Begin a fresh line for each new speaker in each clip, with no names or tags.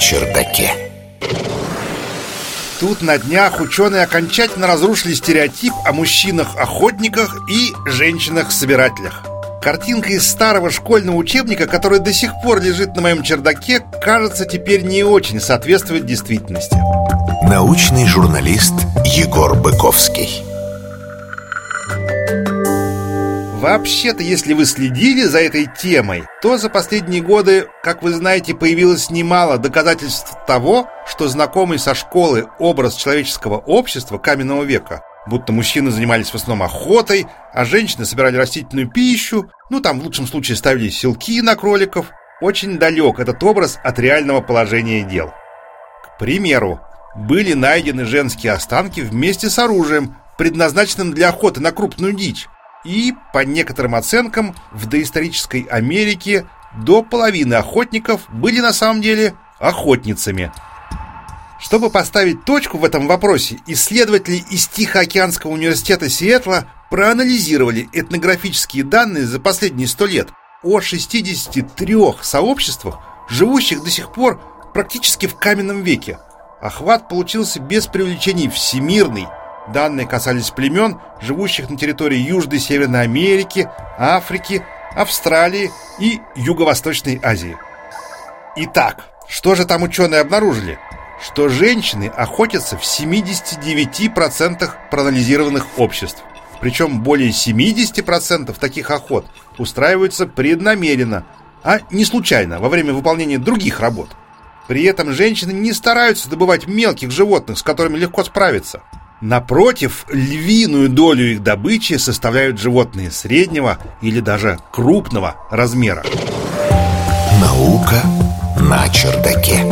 чердаке.
Тут на днях ученые окончательно разрушили стереотип о мужчинах-охотниках и женщинах-собирателях. Картинка из старого школьного учебника, который до сих пор лежит на моем чердаке, кажется, теперь не очень соответствует действительности.
Научный журналист Егор Быковский.
Вообще-то, если вы следили за этой темой, то за последние годы, как вы знаете, появилось немало доказательств того, что знакомый со школы образ человеческого общества каменного века, будто мужчины занимались в основном охотой, а женщины собирали растительную пищу, ну там в лучшем случае ставили селки на кроликов, очень далек этот образ от реального положения дел. К примеру, были найдены женские останки вместе с оружием, предназначенным для охоты на крупную дичь. И, по некоторым оценкам, в доисторической Америке до половины охотников были на самом деле охотницами. Чтобы поставить точку в этом вопросе, исследователи из Тихоокеанского университета Сиэтла проанализировали этнографические данные за последние сто лет о 63 сообществах, живущих до сих пор практически в каменном веке. Охват получился без привлечений всемирный – Данные касались племен, живущих на территории Южной и Северной Америки, Африки, Австралии и Юго-Восточной Азии. Итак, что же там ученые обнаружили? Что женщины охотятся в 79% проанализированных обществ. Причем более 70% таких охот устраиваются преднамеренно, а не случайно, во время выполнения других работ. При этом женщины не стараются добывать мелких животных, с которыми легко справиться. Напротив, львиную долю их добычи составляют животные среднего или даже крупного размера.
Наука на чердаке.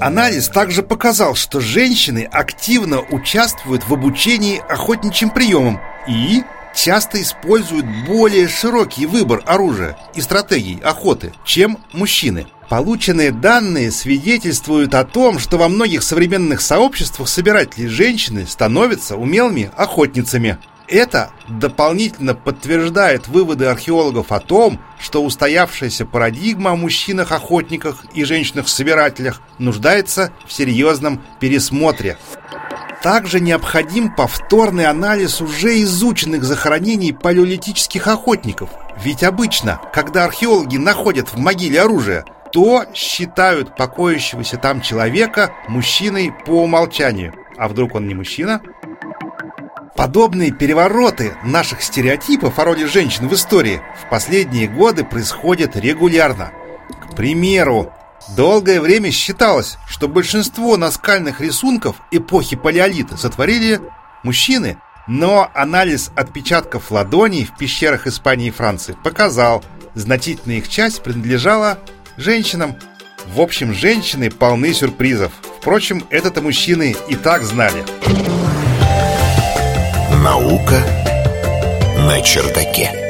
Анализ также показал, что женщины активно участвуют в обучении охотничьим приемам и часто используют более широкий выбор оружия и стратегий охоты, чем мужчины. Полученные данные свидетельствуют о том, что во многих современных сообществах собирателей женщины становятся умелыми охотницами. Это дополнительно подтверждает выводы археологов о том, что устоявшаяся парадигма о мужчинах-охотниках и женщинах-собирателях нуждается в серьезном пересмотре. Также необходим повторный анализ уже изученных захоронений палеолитических охотников. Ведь обычно, когда археологи находят в могиле оружие – то считают покоящегося там человека мужчиной по умолчанию. А вдруг он не мужчина? Подобные перевороты наших стереотипов о роли женщин в истории в последние годы происходят регулярно. К примеру, долгое время считалось, что большинство наскальных рисунков эпохи палеолита сотворили мужчины, но анализ отпечатков ладоней в пещерах Испании и Франции показал, значительная их часть принадлежала женщинам. В общем, женщины полны сюрпризов. Впрочем, это-то мужчины и так знали.
Наука на чердаке.